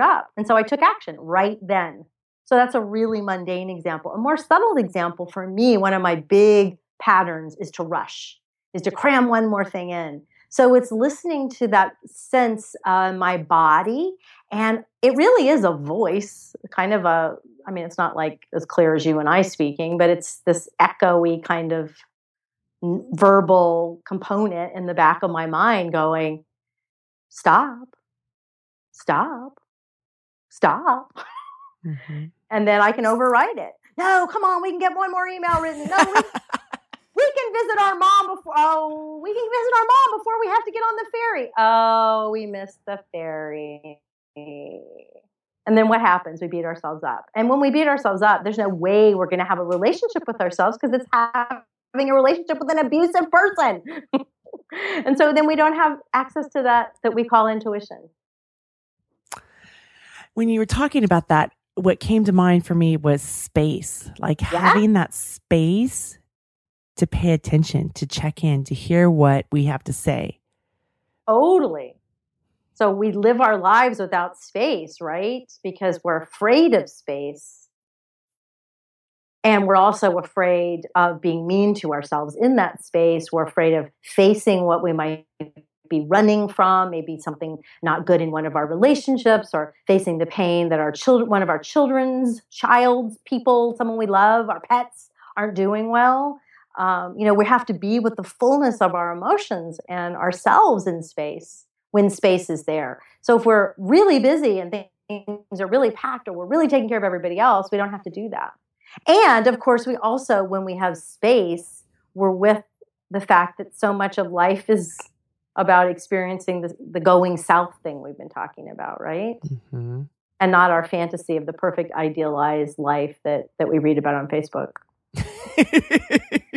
up and so i took action right then so that's a really mundane example. A more subtle example for me, one of my big patterns is to rush, is to cram one more thing in. So it's listening to that sense uh, my body. And it really is a voice, kind of a, I mean, it's not like as clear as you and I speaking, but it's this echoey kind of verbal component in the back of my mind going, stop, stop, stop Mhm. and then I can override it. No, come on, we can get one more email written. No, we, we can visit our mom before. Oh, we can visit our mom before we have to get on the ferry. Oh, we missed the ferry. And then what happens? We beat ourselves up. And when we beat ourselves up, there's no way we're going to have a relationship with ourselves because it's having a relationship with an abusive person. and so then we don't have access to that that we call intuition. When you were talking about that, what came to mind for me was space, like yeah. having that space to pay attention, to check in, to hear what we have to say. Totally. So we live our lives without space, right? Because we're afraid of space. And we're also afraid of being mean to ourselves in that space. We're afraid of facing what we might be running from, maybe something not good in one of our relationships, or facing the pain that our children, one of our children's, child's, people, someone we love, our pets aren't doing well. Um, you know, we have to be with the fullness of our emotions and ourselves in space when space is there. So if we're really busy and things are really packed or we're really taking care of everybody else, we don't have to do that. And of course, we also, when we have space, we're with the fact that so much of life is about experiencing the, the going south thing we've been talking about, right? Mm-hmm. And not our fantasy of the perfect idealized life that that we read about on Facebook.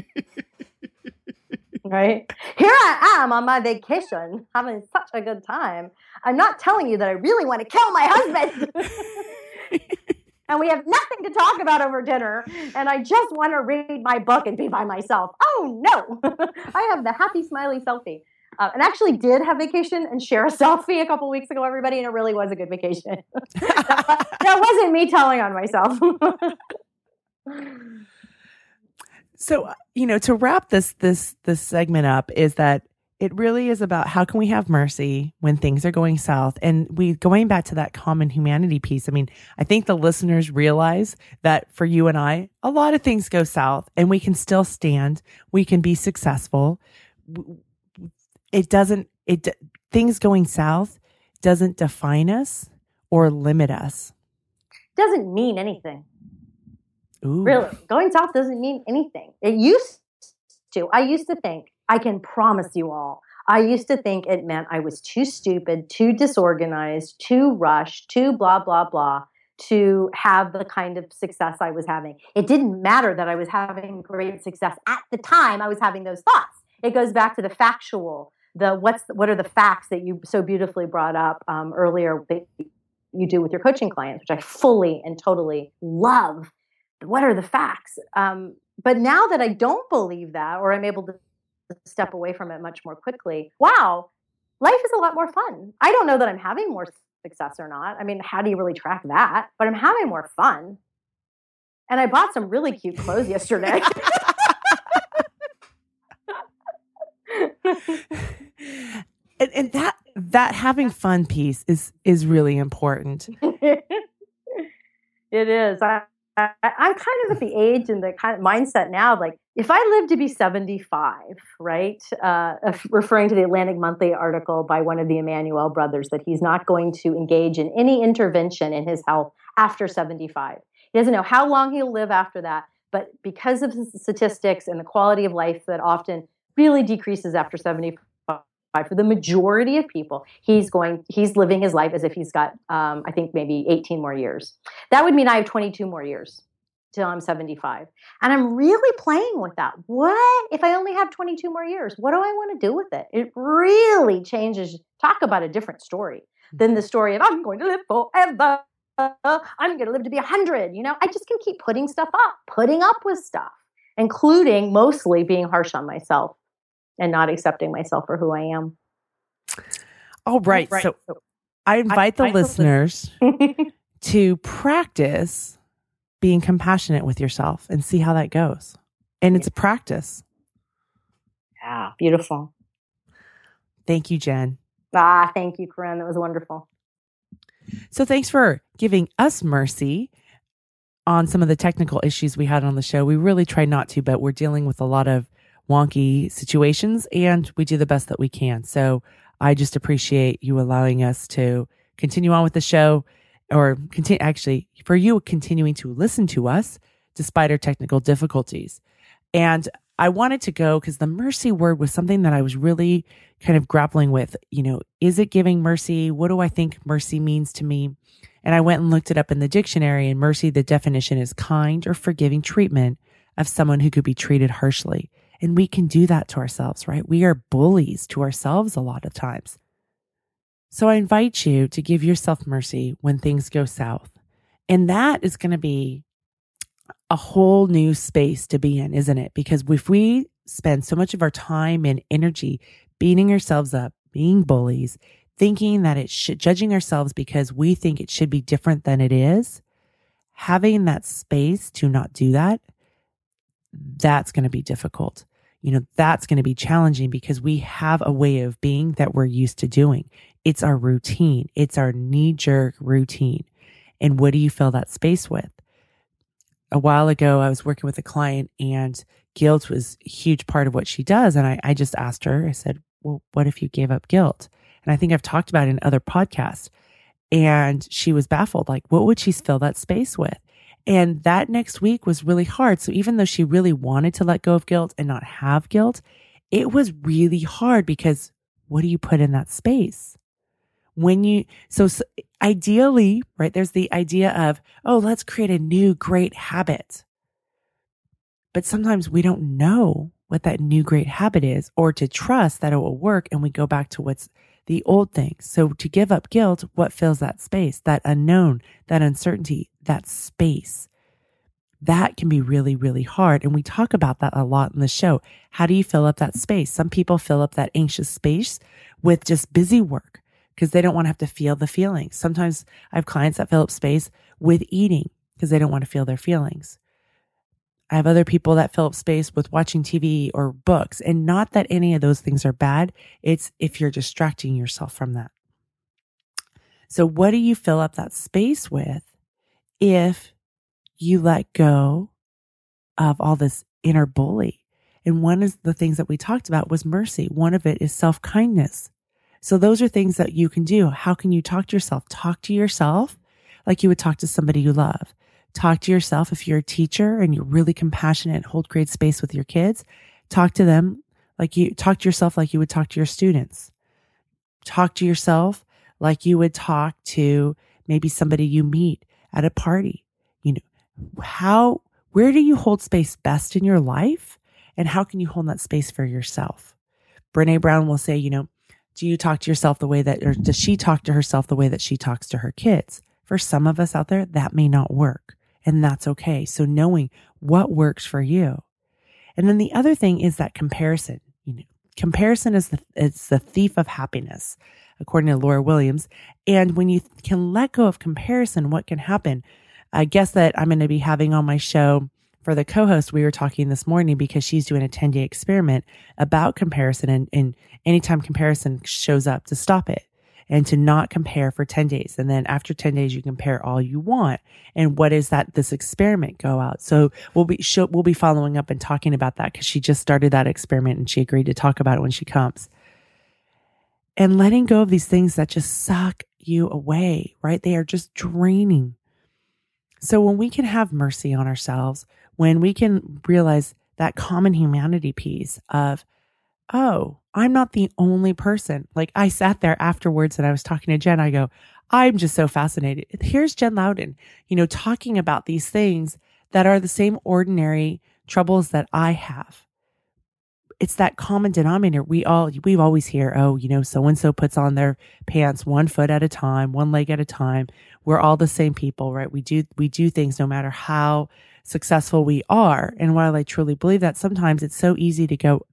right? Here I am on my vacation, having such a good time. I'm not telling you that I really want to kill my husband. and we have nothing to talk about over dinner. And I just want to read my book and be by myself. Oh no, I have the happy, smiley selfie. Uh, and actually did have vacation and share a selfie a couple weeks ago, everybody, and it really was a good vacation. that wasn't me telling on myself. So, uh, you know, to wrap this this this segment up is that it really is about how can we have mercy when things are going south and we going back to that common humanity piece i mean i think the listeners realize that for you and i a lot of things go south and we can still stand we can be successful it doesn't it things going south doesn't define us or limit us doesn't mean anything Ooh. Really, going south doesn't mean anything. It used to. I used to think, I can promise you all, I used to think it meant I was too stupid, too disorganized, too rushed, too blah, blah, blah to have the kind of success I was having. It didn't matter that I was having great success at the time I was having those thoughts. It goes back to the factual, the what's what are the facts that you so beautifully brought up um, earlier that you do with your coaching clients, which I fully and totally love what are the facts? Um, but now that I don't believe that, or I'm able to step away from it much more quickly, wow, life is a lot more fun. I don't know that I'm having more success or not. I mean, how do you really track that? But I'm having more fun. And I bought some really cute clothes yesterday. and, and that that having fun piece is is really important. it is. I, I, am kind of at the age and the kind of mindset now, like if I live to be 75, right? Uh, referring to the Atlantic Monthly article by one of the Emanuel brothers that he's not going to engage in any intervention in his health after 75. He doesn't know how long he'll live after that, but because of the statistics and the quality of life that often really decreases after 75 for the majority of people. He's going he's living his life as if he's got um, i think maybe 18 more years. That would mean i have 22 more years till i'm 75 and i'm really playing with that. What if i only have 22 more years? What do i want to do with it? It really changes talk about a different story than the story of i'm going to live forever. I'm going to live to be 100 you know? I just can keep putting stuff up putting up with stuff including mostly being harsh on myself and not accepting myself for who I am. All right. right. So, I invite I, the I listeners to practice being compassionate with yourself and see how that goes. And it's a practice. Yeah, beautiful. Thank you, Jen. Ah, thank you, Koren. That was wonderful. So thanks for giving us mercy on some of the technical issues we had on the show. We really try not to, but we're dealing with a lot of wonky situations and we do the best that we can. So I just appreciate you allowing us to continue on with the show or continue actually for you continuing to listen to us despite our technical difficulties. And I wanted to go because the mercy word was something that I was really kind of grappling with. You know, is it giving mercy? What do I think mercy means to me? And I went and looked it up in the dictionary and mercy, the definition is kind or forgiving treatment of someone who could be treated harshly. And we can do that to ourselves, right? We are bullies to ourselves a lot of times. So I invite you to give yourself mercy when things go south. And that is going to be a whole new space to be in, isn't it? Because if we spend so much of our time and energy beating ourselves up, being bullies, thinking that it should, judging ourselves because we think it should be different than it is, having that space to not do that, that's going to be difficult. You know, that's going to be challenging because we have a way of being that we're used to doing. It's our routine. It's our knee jerk routine. And what do you fill that space with? A while ago, I was working with a client and guilt was a huge part of what she does. And I, I just asked her, I said, well, what if you gave up guilt? And I think I've talked about it in other podcasts. And she was baffled. Like, what would she fill that space with? And that next week was really hard. So even though she really wanted to let go of guilt and not have guilt, it was really hard because what do you put in that space? When you, so, so ideally, right, there's the idea of, oh, let's create a new great habit. But sometimes we don't know what that new great habit is or to trust that it will work. And we go back to what's the old things. So to give up guilt, what fills that space, that unknown, that uncertainty, that space? That can be really, really hard. And we talk about that a lot in the show. How do you fill up that space? Some people fill up that anxious space with just busy work because they don't want to have to feel the feelings. Sometimes I have clients that fill up space with eating because they don't want to feel their feelings. I have other people that fill up space with watching TV or books. And not that any of those things are bad. It's if you're distracting yourself from that. So, what do you fill up that space with if you let go of all this inner bully? And one of the things that we talked about was mercy. One of it is self kindness. So, those are things that you can do. How can you talk to yourself? Talk to yourself like you would talk to somebody you love. Talk to yourself if you're a teacher and you're really compassionate and hold great space with your kids. Talk to them like you talk to yourself like you would talk to your students. Talk to yourself like you would talk to maybe somebody you meet at a party. You know, how, where do you hold space best in your life? And how can you hold that space for yourself? Brené Brown will say, you know, do you talk to yourself the way that, or does she talk to herself the way that she talks to her kids? For some of us out there, that may not work and that's okay. So knowing what works for you. And then the other thing is that comparison. You know, comparison is the it's the thief of happiness, according to Laura Williams. And when you can let go of comparison, what can happen? I guess that I'm going to be having on my show for the co-host we were talking this morning because she's doing a 10 day experiment about comparison and, and anytime comparison shows up to stop it and to not compare for 10 days. And then after 10 days, you compare all you want. And what is that? This experiment go out. So we'll be, we'll be following up and talking about that because she just started that experiment and she agreed to talk about it when she comes. And letting go of these things that just suck you away, right? They are just draining. So when we can have mercy on ourselves, when we can realize that common humanity piece of, oh, I'm not the only person. Like I sat there afterwards and I was talking to Jen. I go, I'm just so fascinated. Here's Jen Louden, you know, talking about these things that are the same ordinary troubles that I have. It's that common denominator. We all, we've always hear, oh, you know, so and so puts on their pants one foot at a time, one leg at a time. We're all the same people, right? We do, we do things no matter how successful we are. And while I truly believe that, sometimes it's so easy to go,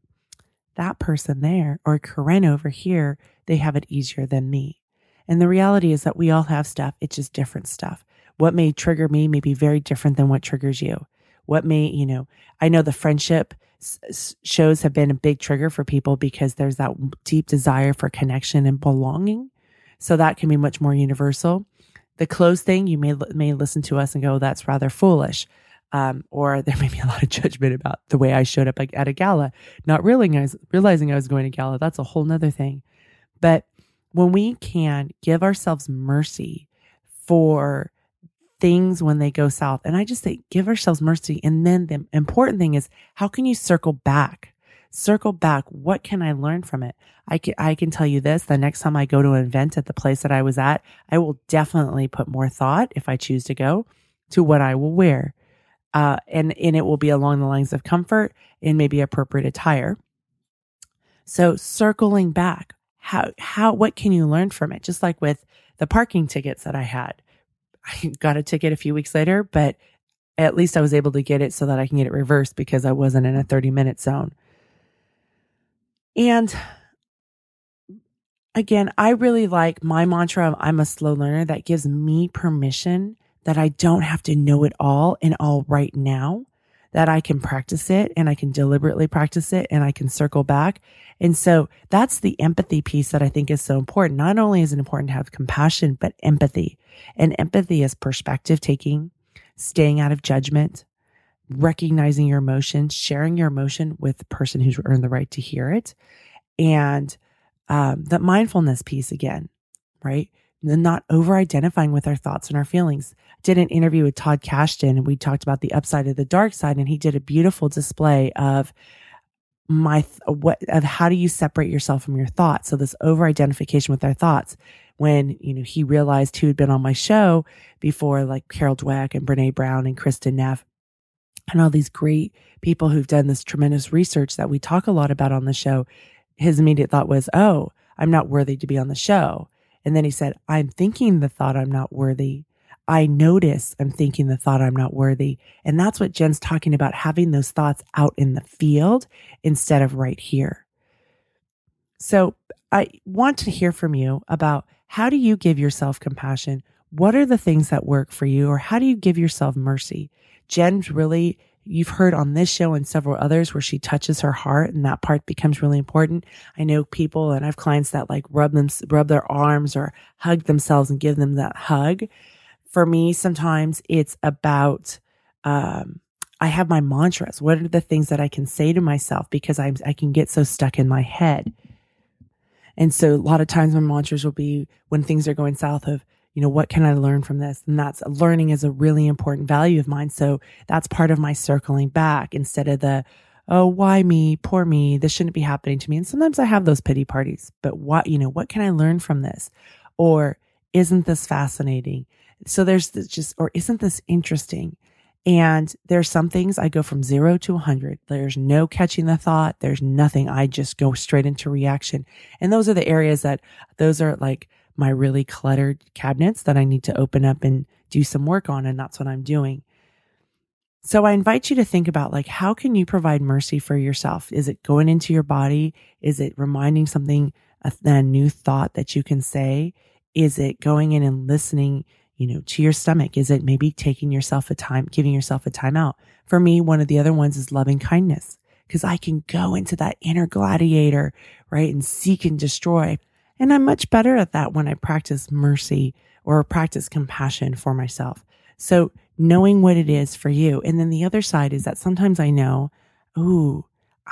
that person there or Karen over here, they have it easier than me. And the reality is that we all have stuff. It's just different stuff. What may trigger me may be very different than what triggers you. What may, you know, I know the friendship shows have been a big trigger for people because there's that deep desire for connection and belonging. So that can be much more universal. The clothes thing, you may, may listen to us and go, that's rather foolish um, or there may be a lot of judgment about the way I showed up at a gala, not realizing, realizing I was going to gala. That's a whole nother thing. But when we can give ourselves mercy for things when they go south, and I just say give ourselves mercy. And then the important thing is, how can you circle back? circle back. What can I learn from it? I can, I can tell you this. The next time I go to an event at the place that I was at, I will definitely put more thought if I choose to go to what I will wear. Uh, and, and it will be along the lines of comfort and maybe appropriate attire. So circling back, how, how, what can you learn from it? Just like with the parking tickets that I had. I got a ticket a few weeks later, but at least I was able to get it so that I can get it reversed because I wasn't in a 30 minute zone. And again, I really like my mantra of I'm a slow learner that gives me permission that I don't have to know it all and all right now, that I can practice it and I can deliberately practice it and I can circle back. And so that's the empathy piece that I think is so important. Not only is it important to have compassion, but empathy. And empathy is perspective taking, staying out of judgment, recognizing your emotion, sharing your emotion with the person who's earned the right to hear it, and um, that mindfulness piece again, right? And not over identifying with our thoughts and our feelings. Did an interview with Todd Kashdan and we talked about the upside of the dark side, and he did a beautiful display of my what of how do you separate yourself from your thoughts? So this over identification with our thoughts when you know he realized who had been on my show before like carol dweck and brené brown and kristin neff and all these great people who've done this tremendous research that we talk a lot about on the show his immediate thought was oh i'm not worthy to be on the show. And then he said i'm thinking the thought i'm not worthy I notice I'm thinking the thought I'm not worthy. And that's what Jen's talking about having those thoughts out in the field instead of right here. So I want to hear from you about how do you give yourself compassion? What are the things that work for you? Or how do you give yourself mercy? Jen's really, you've heard on this show and several others where she touches her heart and that part becomes really important. I know people and I have clients that like rub them, rub their arms or hug themselves and give them that hug for me, sometimes it's about, um, I have my mantras. What are the things that I can say to myself because I'm, I can get so stuck in my head. And so a lot of times my mantras will be when things are going south of, you know, what can I learn from this? And that's learning is a really important value of mine. So that's part of my circling back instead of the, oh, why me? Poor me. This shouldn't be happening to me. And sometimes I have those pity parties, but what, you know, what can I learn from this? Or isn't this fascinating? So there's just, or isn't this interesting? And there's some things I go from zero to 100. There's no catching the thought. There's nothing. I just go straight into reaction. And those are the areas that, those are like my really cluttered cabinets that I need to open up and do some work on. And that's what I'm doing. So I invite you to think about like, how can you provide mercy for yourself? Is it going into your body? Is it reminding something, a, a new thought that you can say? Is it going in and listening you know, to your stomach? Is it maybe taking yourself a time, giving yourself a timeout? For me, one of the other ones is loving kindness because I can go into that inner gladiator, right? And seek and destroy. And I'm much better at that when I practice mercy or practice compassion for myself. So knowing what it is for you. And then the other side is that sometimes I know, ooh,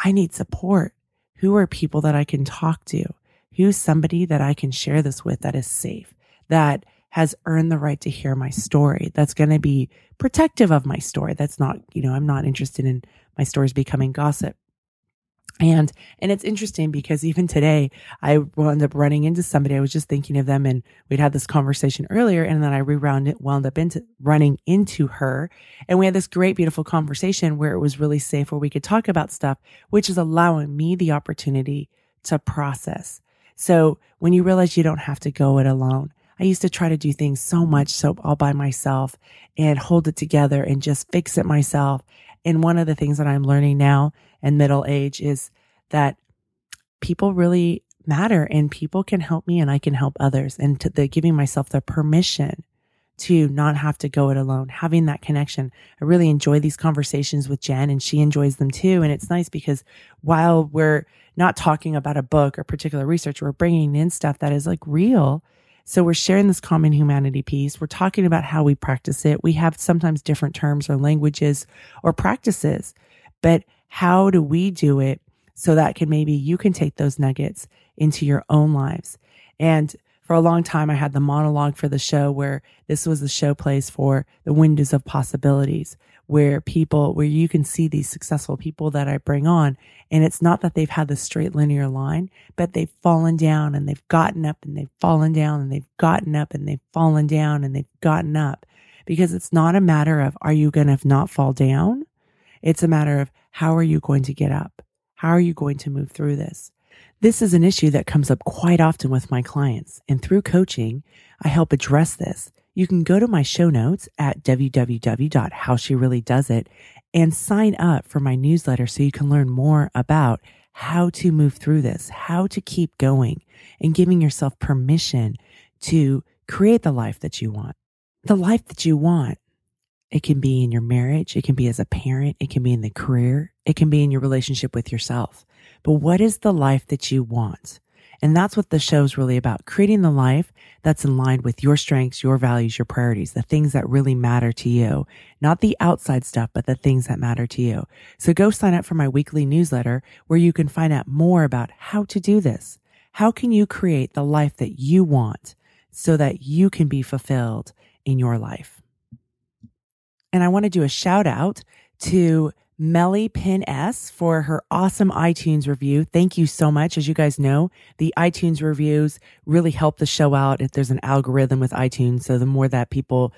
I need support. Who are people that I can talk to? Who's somebody that I can share this with that is safe, that has earned the right to hear my story. That's going to be protective of my story. That's not, you know, I'm not interested in my stories becoming gossip. And, and it's interesting because even today I wound up running into somebody. I was just thinking of them and we'd had this conversation earlier and then I rewound it, wound up into running into her. And we had this great, beautiful conversation where it was really safe where we could talk about stuff, which is allowing me the opportunity to process. So when you realize you don't have to go it alone, I used to try to do things so much so all by myself and hold it together and just fix it myself. And one of the things that I'm learning now in middle age is that people really matter and people can help me and I can help others and to the giving myself the permission to not have to go it alone, having that connection. I really enjoy these conversations with Jen and she enjoys them too. And it's nice because while we're not talking about a book or particular research, we're bringing in stuff that is like real so we're sharing this common humanity piece. We're talking about how we practice it. We have sometimes different terms or languages or practices, but how do we do it so that can maybe you can take those nuggets into your own lives? And for a long time, I had the monologue for the show where this was the show place for the windows of possibilities, where people, where you can see these successful people that I bring on. And it's not that they've had the straight linear line, but they've fallen down and they've gotten up and they've fallen down and they've gotten up and they've fallen down and they've gotten up because it's not a matter of, are you going to not fall down? It's a matter of how are you going to get up? How are you going to move through this? This is an issue that comes up quite often with my clients. And through coaching, I help address this. You can go to my show notes at www.howshereallydoesit and sign up for my newsletter so you can learn more about how to move through this, how to keep going and giving yourself permission to create the life that you want. The life that you want. It can be in your marriage. It can be as a parent. It can be in the career. It can be in your relationship with yourself. But what is the life that you want? And that's what the show's really about creating the life that's in line with your strengths, your values, your priorities, the things that really matter to you, not the outside stuff, but the things that matter to you. So go sign up for my weekly newsletter where you can find out more about how to do this. How can you create the life that you want so that you can be fulfilled in your life? And I want to do a shout out to Melly Pin S for her awesome iTunes review. Thank you so much. As you guys know, the iTunes reviews really help the show out. If there's an algorithm with iTunes, so the more that people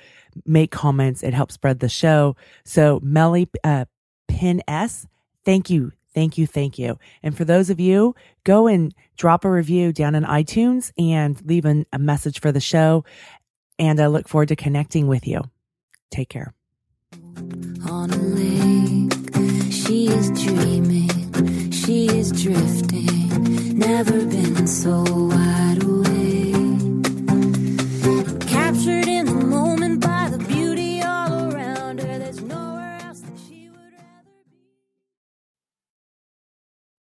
make comments, it helps spread the show. So Melly uh, Pin S, thank you. Thank you. Thank you. And for those of you, go and drop a review down in iTunes and leave an, a message for the show. And I look forward to connecting with you. Take care. She is dreaming, she is drifting, never been so wide awake. Captured in